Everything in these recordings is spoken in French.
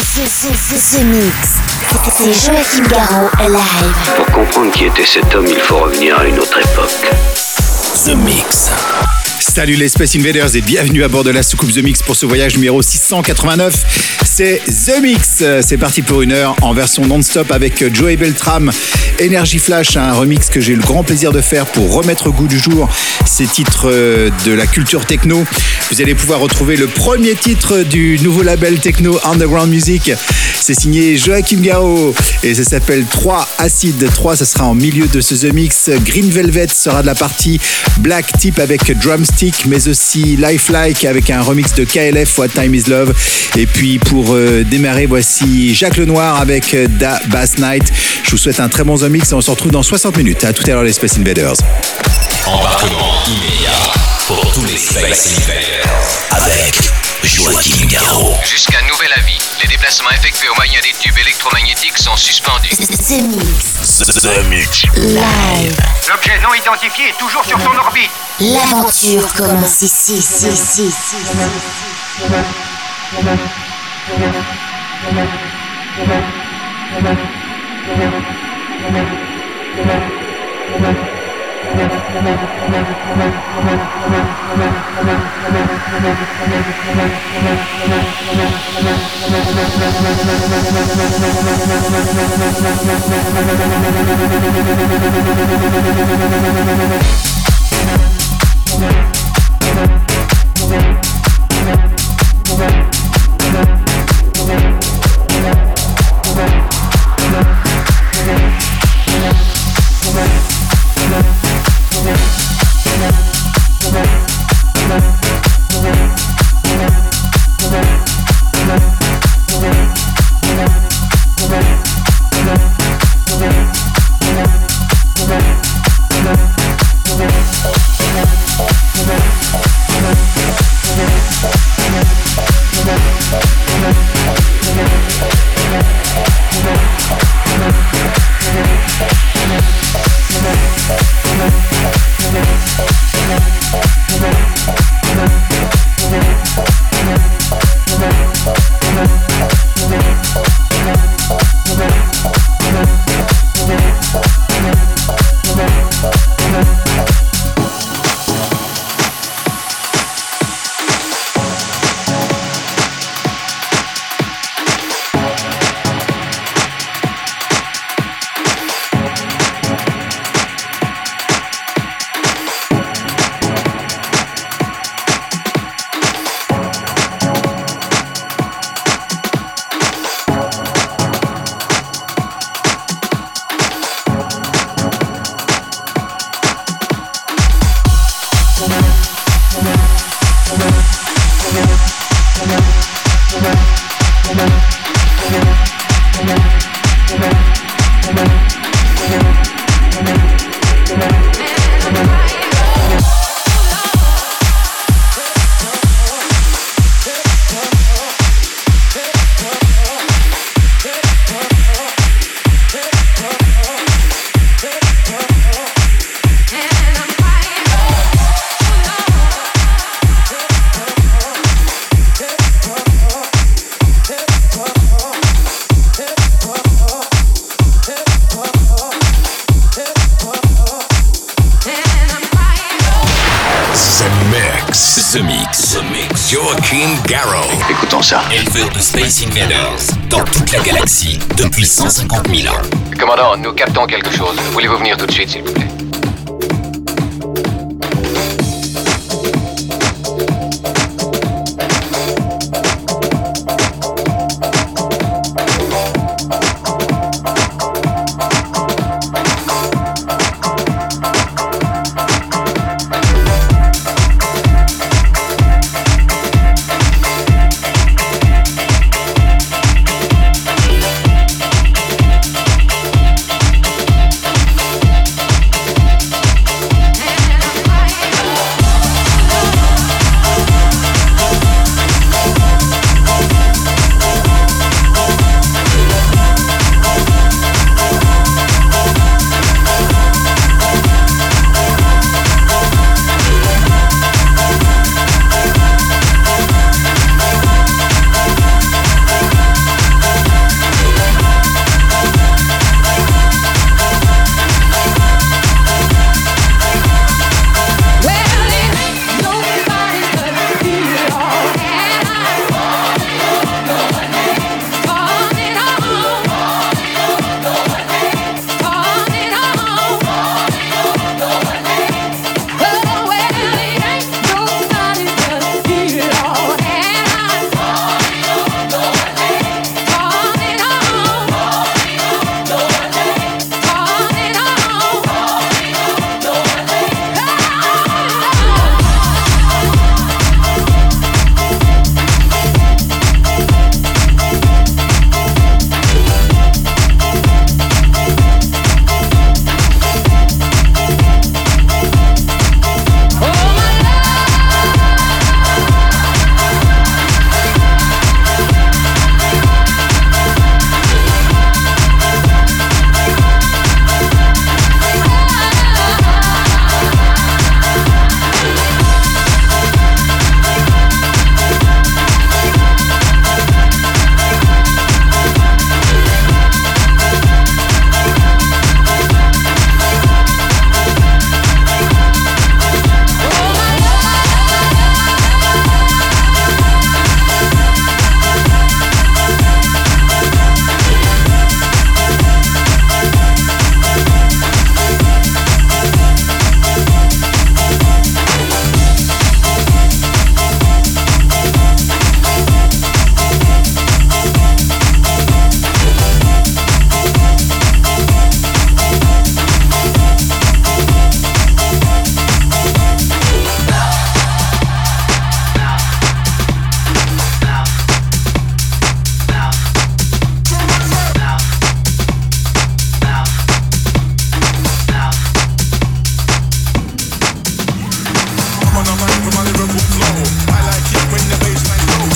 The, the, the, the Mix. C'est Joachim Garraud live. Pour comprendre qui était cet homme, il faut revenir à une autre époque. The Mix. Salut les Space Invaders et bienvenue à bord de la soucoupe The Mix pour ce voyage numéro 689. C'est The Mix. C'est parti pour une heure en version non-stop avec Joey Beltram, Energy Flash, un remix que j'ai eu le grand plaisir de faire pour remettre au goût du jour ces titres de la culture techno. Vous allez pouvoir retrouver le premier titre du nouveau label techno Underground Music. C'est signé Joachim Gao et ça s'appelle 3 Acid. 3, ça sera en milieu de ce The Mix. Green Velvet sera de la partie Black Tip avec Mais aussi Lifelike avec un remix de KLF What Time Is Love. Et puis pour euh, démarrer, voici Jacques Lenoir avec euh, Da Bass Night. Je vous souhaite un très bon The Mix et on se retrouve dans 60 minutes. À tout à l'heure les Space Invaders. Embarquement immédiat pour tous les Space Invaders. Avec Joachim Garraud. Jusqu'à nouvel avis, les déplacements effectués au moyen des tubes électromagnétiques sont suspendus. The Mix. The Mix. Live. L'objet non identifié est toujours sur son orbite. L'aventure commence ici, ici, ici. Ici. The üretiminde.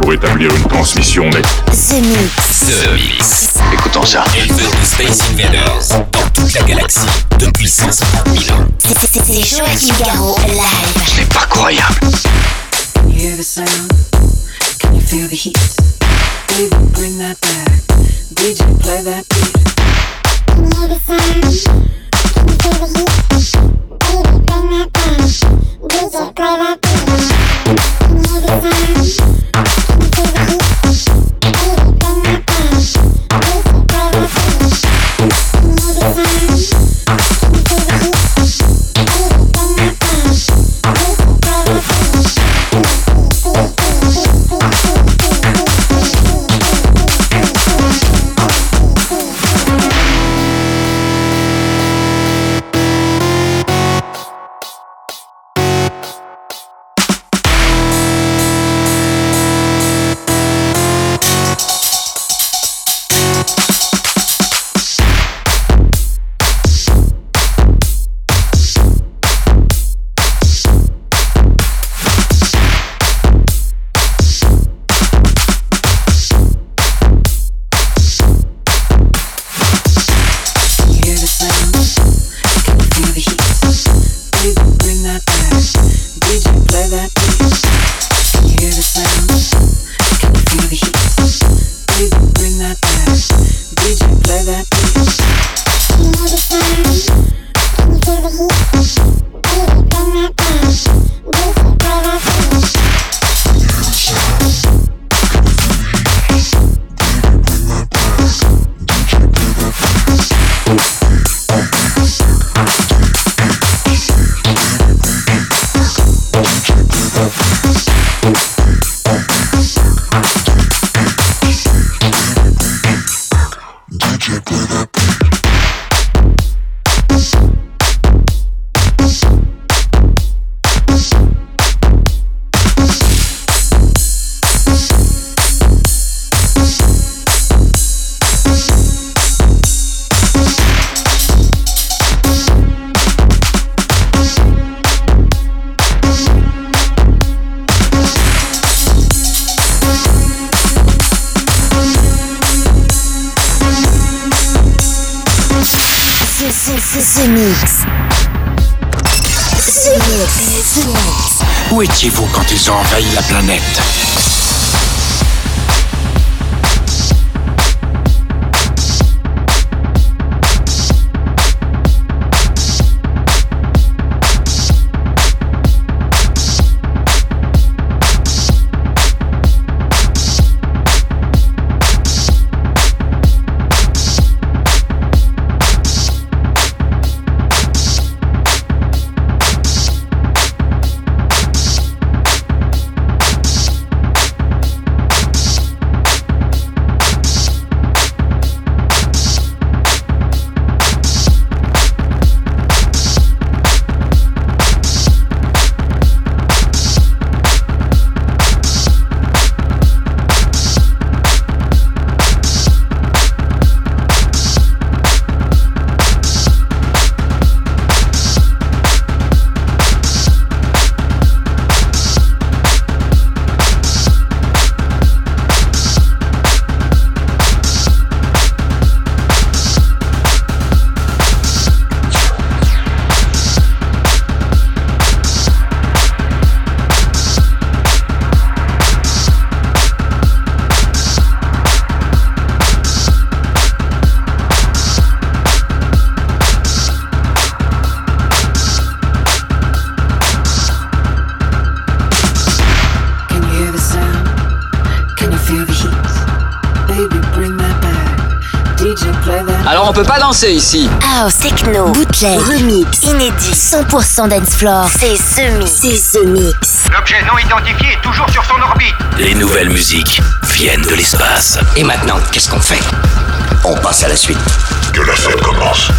Pour établir une transmission nette. The Mix. The Mix. Écoutons ça. De Space Invaders dans toute la galaxie depuis 150 000 ans. C'est Joachim Garraud, live. C'est pas croyable. Can you hear the sound? Can you feel the heat? Baby, bring that back. DJ, play that beat. Can you hear the sound? Can you feel the heat? Baby, danser ici. House, techno, bootleg, remix, inédit, 100% dance floor. C'est The Mix. C'est The Mix. L'objet non identifié est toujours sur son orbite. Les nouvelles musiques viennent de l'espace. Et maintenant, qu'est-ce qu'on fait? On passe à la suite. Que la fête commence.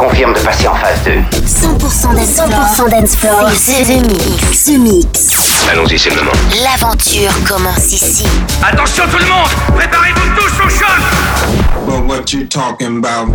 confirme de passer en phase 2. 100% dance, 100% dance floor. C'est The Mix. Mix. Allons-y, c'est le moment. L'aventure commence ici. Attention tout le monde, préparez-vous tous au choc. But what you talking about?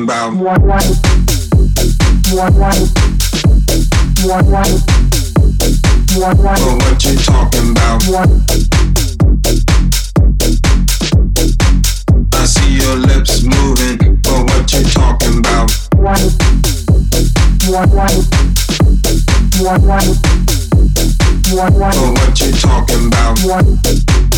Ocean Bound. Well, what you talking about? I see your lips moving, but what you talking about? Well, what you talking about?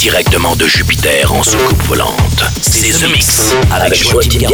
directement de Jupiter en soucoupe volante. C'est The Mix avec, avec Joachim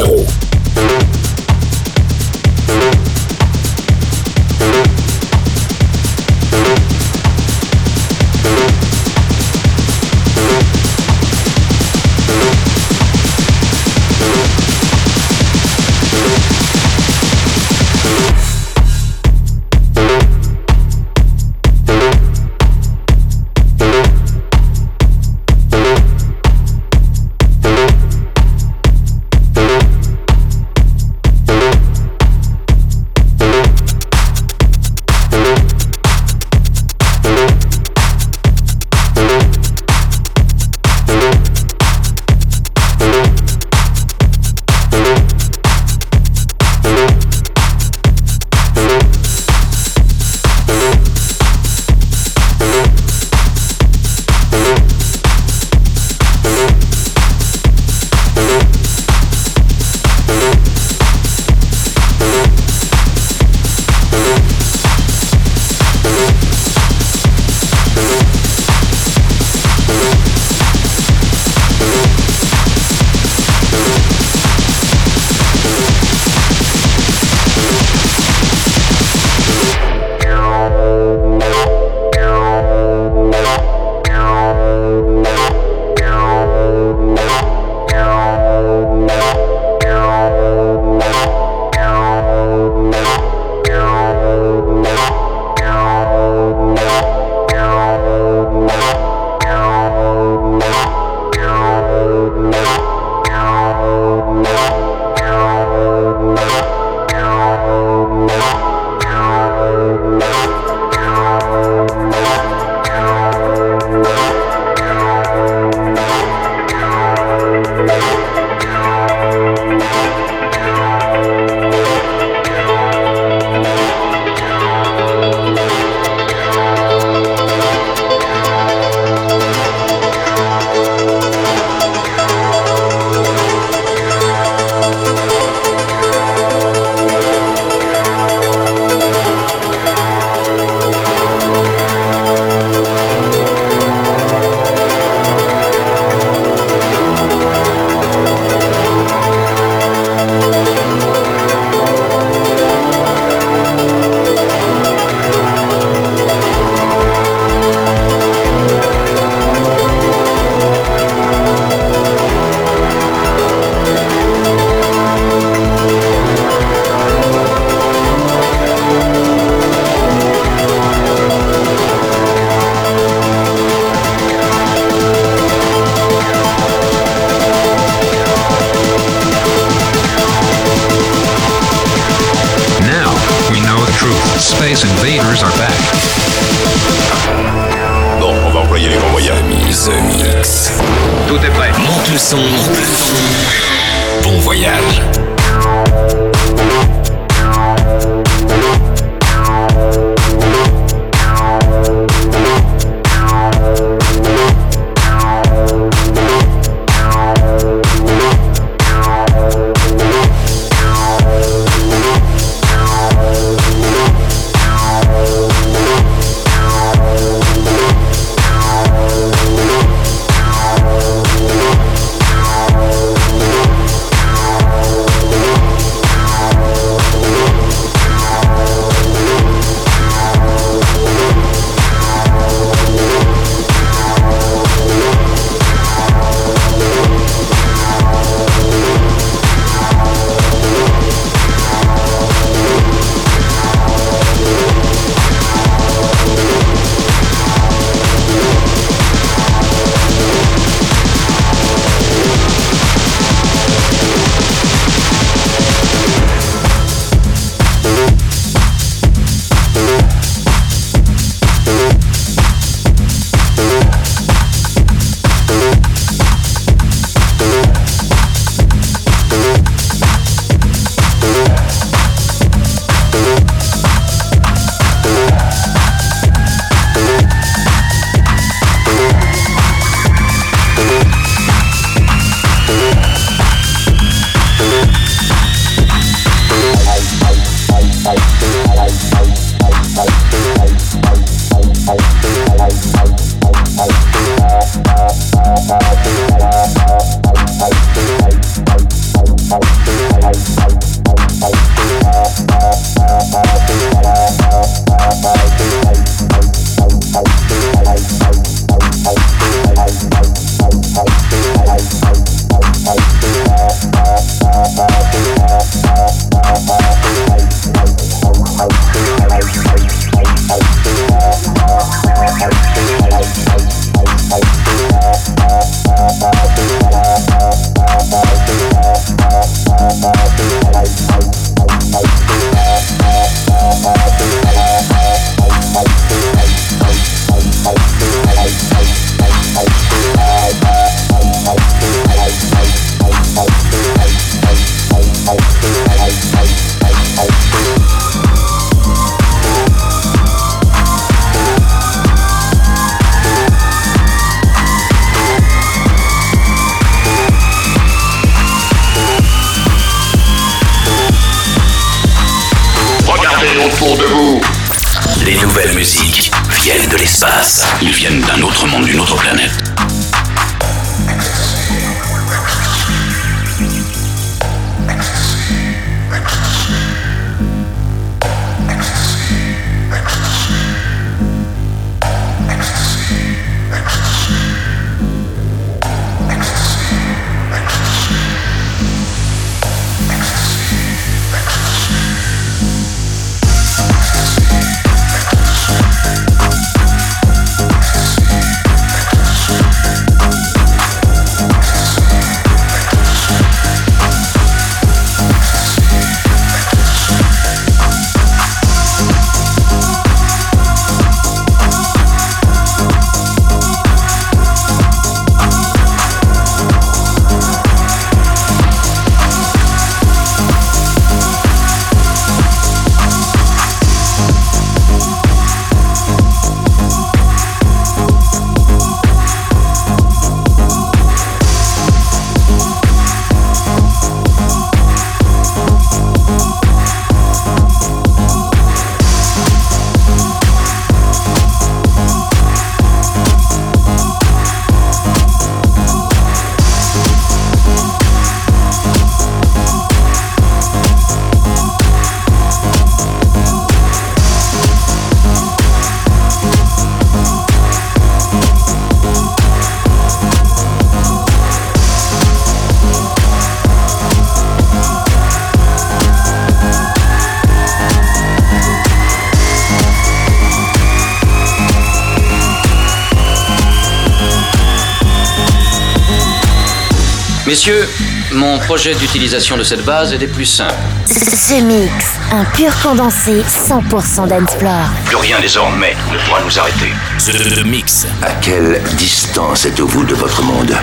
projet d'utilisation de cette base est des plus simples. The Mix, un pur condensé 100% dancefloor. Plus rien désormais ne pourra nous arrêter. The, Mix. À quelle distance êtes-vous de votre monde?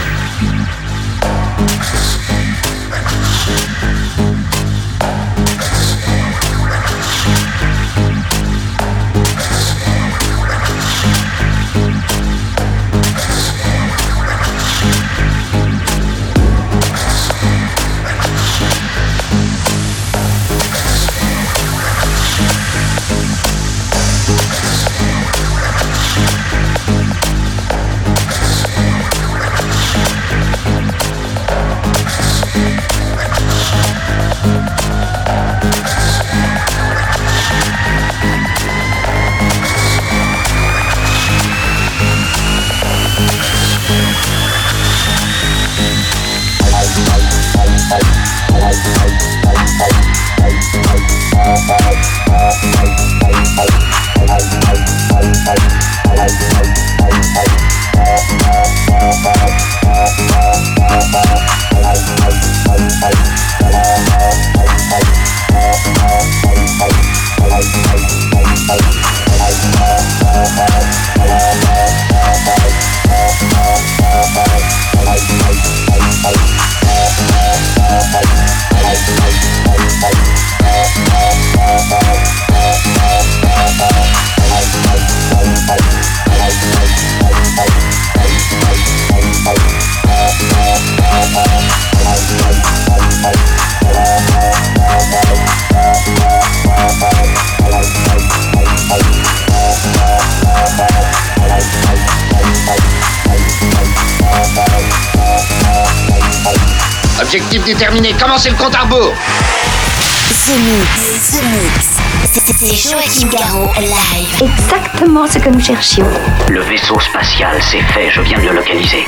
Joachim Garraud, live. Exactement ce que nous cherchions. Le vaisseau spatial, c'est fait, je viens de le localiser.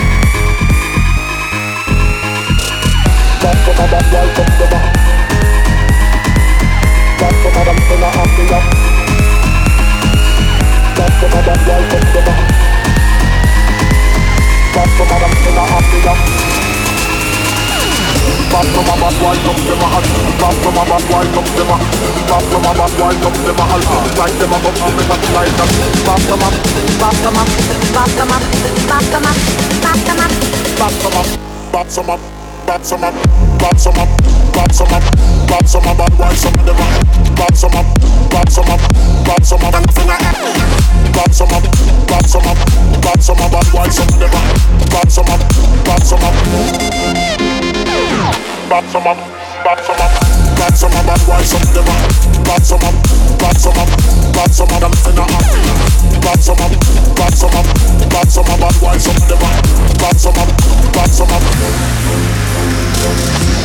Bop from my back, wind up them a halt. Bop from my back, wind up them a. Bop from my back, wind up them a halt. Like them a bop from the back like that. Bop them up, bop them up, bop them up, bop them up, bop them up, bop them up, bop them up. Bop some up, bop some up, bop some up, bop some up, bad wine some of them up. Bop some up, bop some up, bop some up, and finger up. Bop some up, bop some up, bop some up, bad wine some of them up. Bop some up, bop some up. Back some up, back some up, back some up, bad boy, some them up. Back some up, back some up, back some of them finna up. Back some up, back some up, back some of bad boy, some them up. Back some up, back some up.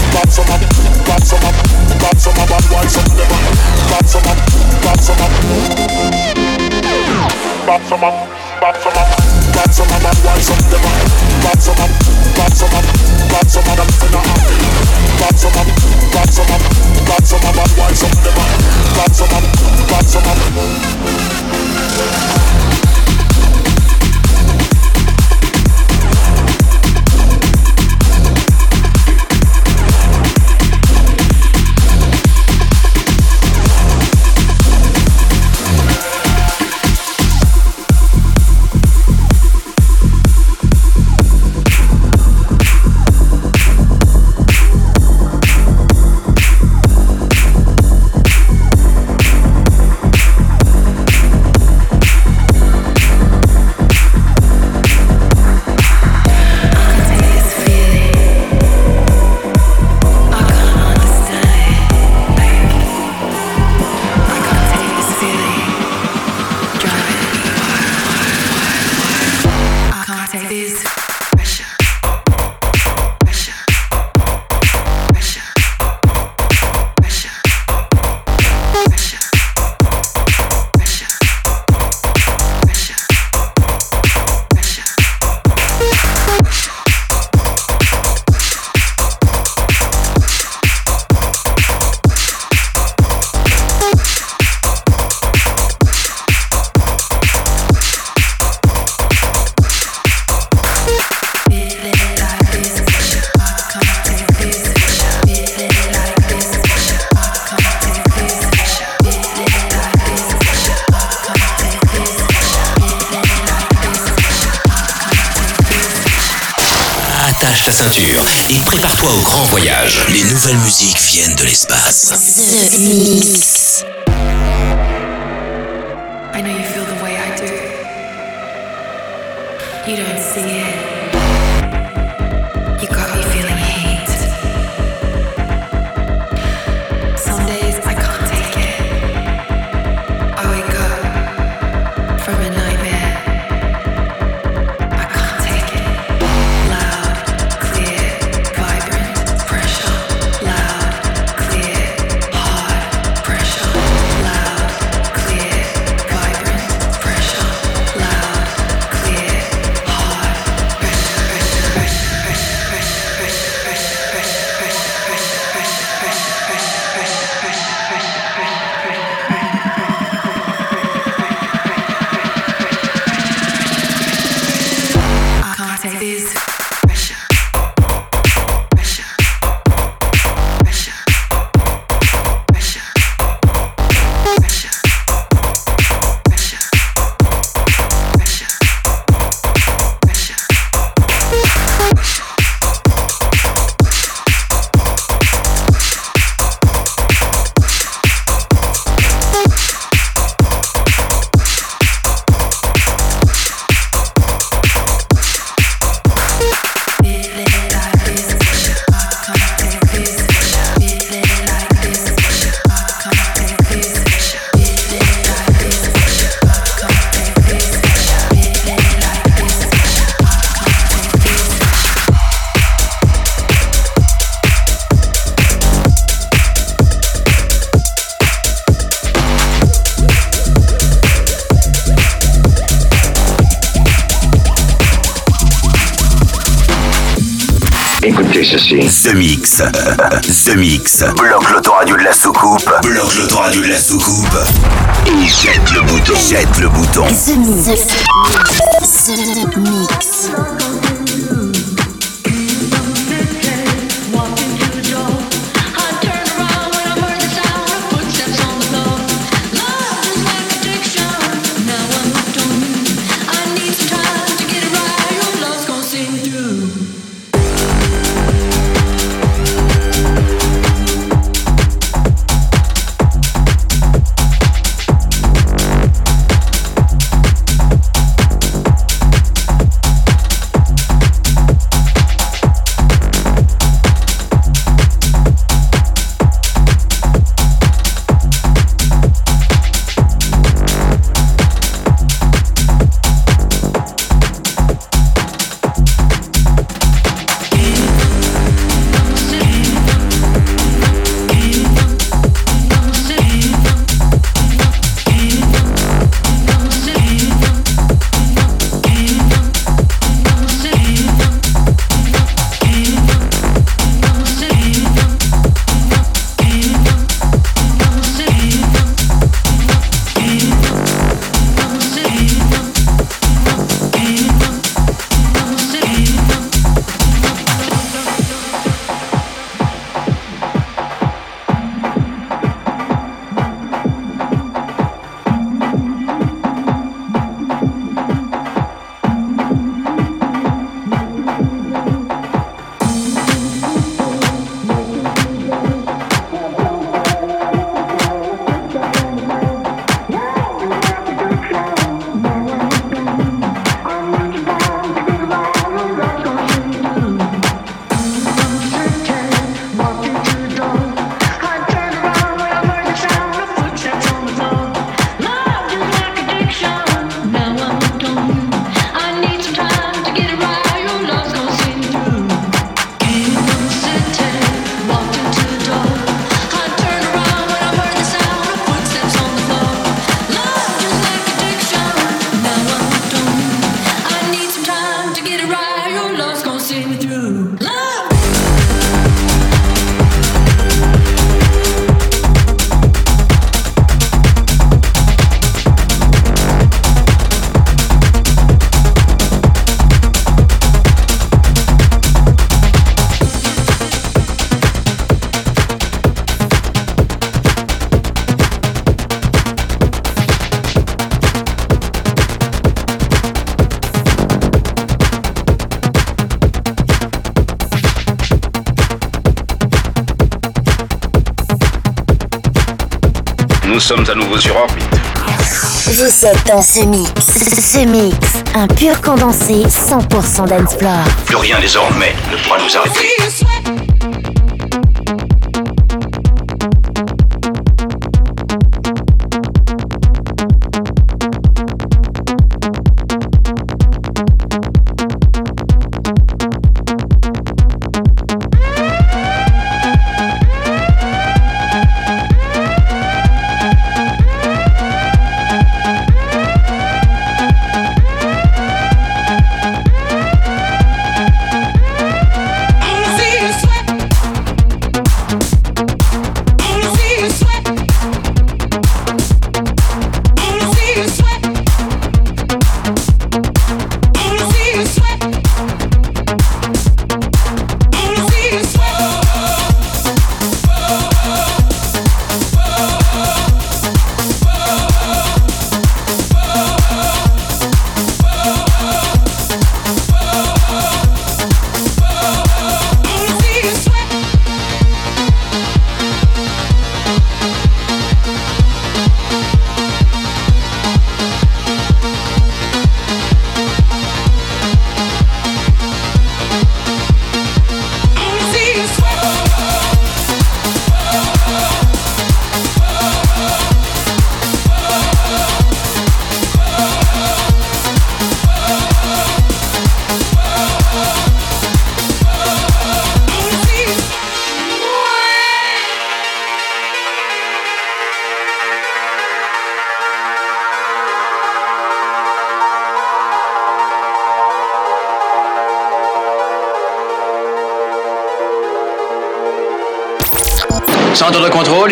Bop some up, bop some up. Au grand voyage. Les nouvelles musiques viennent de l'espace. I know you feel the way I do. You don't see it. The Mix. The Mix. Bloque l'autoradio de la soucoupe. Bloque l'autoradio de la soucoupe. Et jette le bouton. Jette le bouton. The Mix. The Mix. Sommes à nouveau sur orbite. Vous êtes dans ce mix. Ce mix, un pur condensé 100% d'Ensplore. Plus rien désormais ne pourra nous arrêter.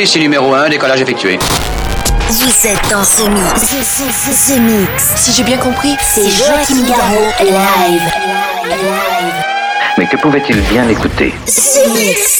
Ici numéro 1, décollage effectué. Vous êtes dans ce mix. Ce, mix. Si j'ai bien compris, c'est Joachim Garraud live. Mais que pouvait-il bien écouter? The Mix.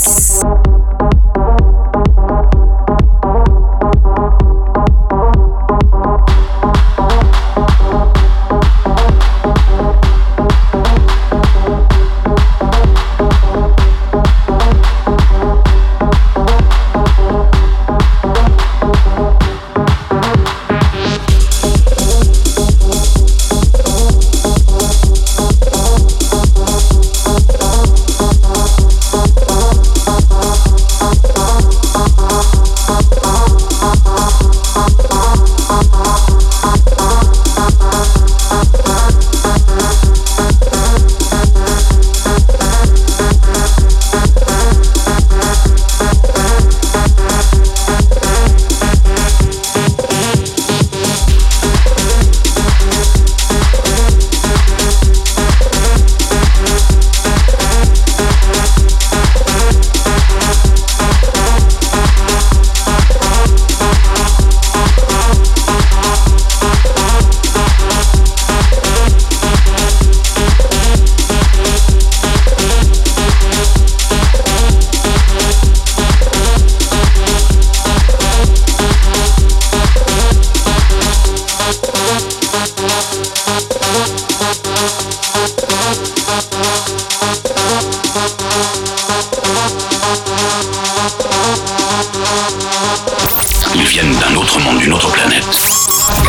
Ils viennent d'un autre monde, d'une autre planète.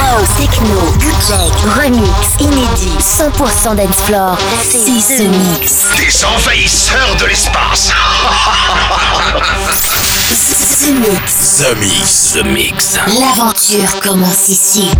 House, techno, bootleg, remix, inédit, 100% dance floor. C'est The Mix. Des envahisseurs de l'espace. The Mix. The Mix. The Mix. L'aventure commence ici.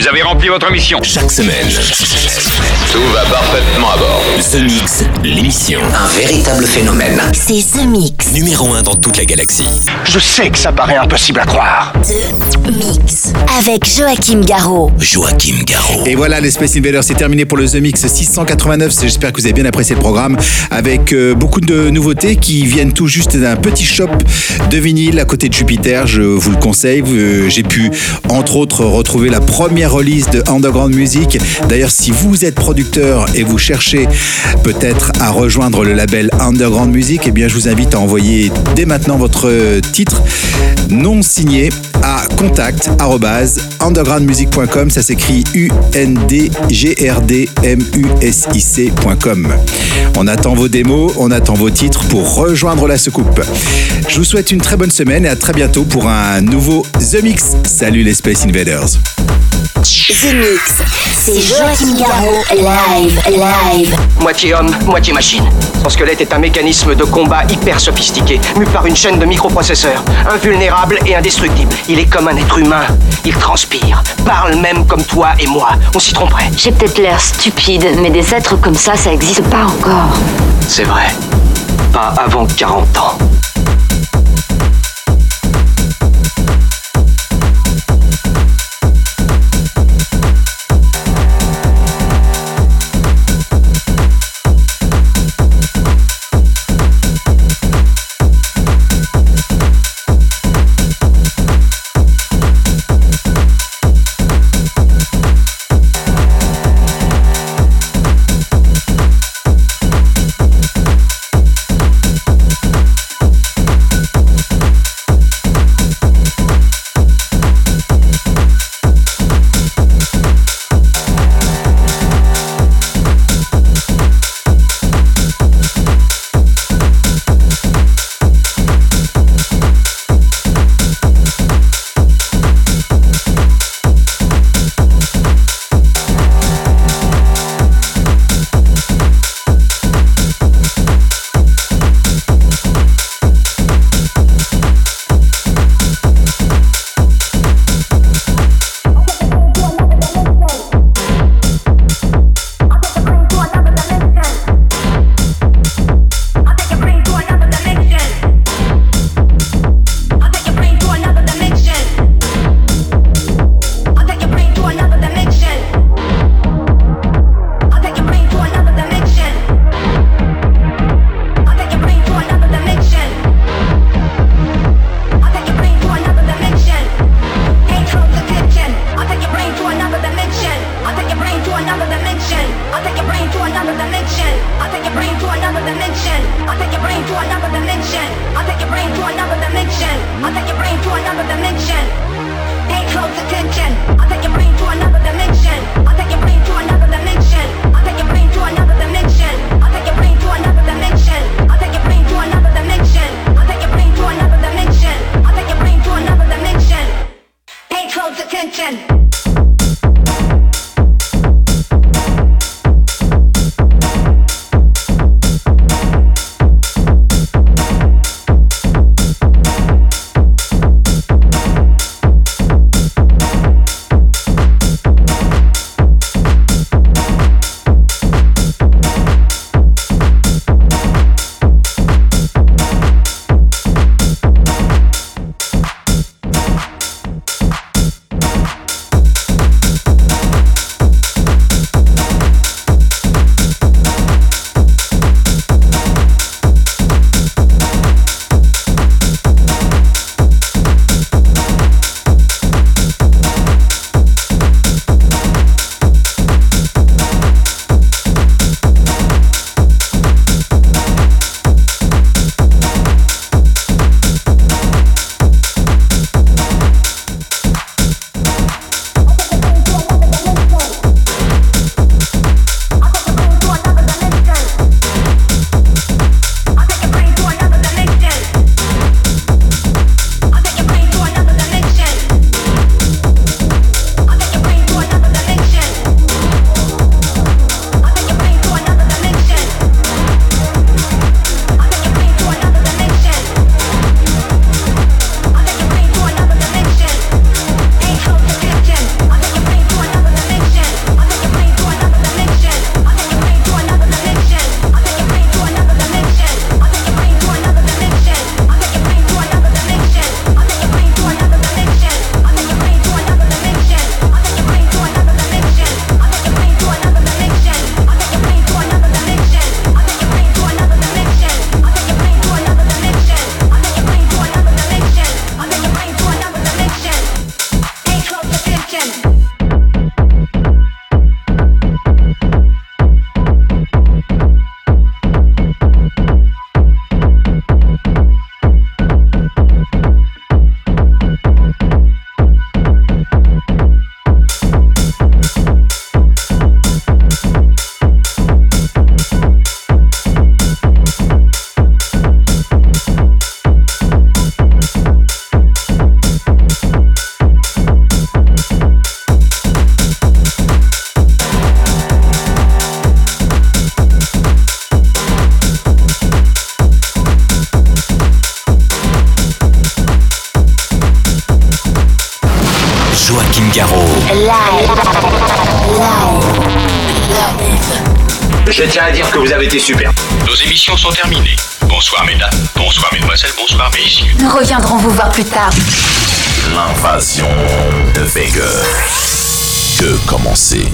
Vous avez rempli votre mission. Chaque semaine, Tout va parfaitement à bord. The Mix, l'émission. Un véritable phénomène. C'est The Mix. Numéro 1 dans toute la galaxie. Je sais que ça paraît impossible à croire. The Mix. Avec Joachim Garraud. Joachim Garraud. Et voilà, les Space Invaders, c'est terminé pour le The Mix 689. J'espère que vous avez bien apprécié le programme avec euh, beaucoup de nouveautés qui viennent tout juste d'un petit shop de vinyle à côté de Jupiter. Je vous le conseille. Euh, J'ai pu, entre autres, retrouver la première release de Underground Music. D'ailleurs, si vous êtes producteur et vous cherchez peut-être à rejoindre le label Underground Music, eh bien, je vous invite à envoyer dès maintenant votre titre non signé à contact undergroundmusic.com. Ça s'écrit U-N-D-G-R-D-M-U-S-I-C.com. On attend vos démos, on attend vos titres pour rejoindre la soucoupe. Je vous souhaite une très bonne semaine et à très bientôt pour un nouveau The Mix. Salut les Space Invaders. The Mix, c'est Joachim Garraud, live, live. Moitié homme, moitié machine. Son squelette est un mécanisme de combat hyper sophistiqué, mu par une chaîne de microprocesseurs, invulnérable et indestructible. Il est comme un être humain. Il transpire, parle même comme toi et moi. On s'y tromperait. J'ai peut-être l'air stupide, mais des êtres comme ça, ça existe pas encore. C'est vrai. Pas avant 40 ans. L'invasion de Vega. Que commencer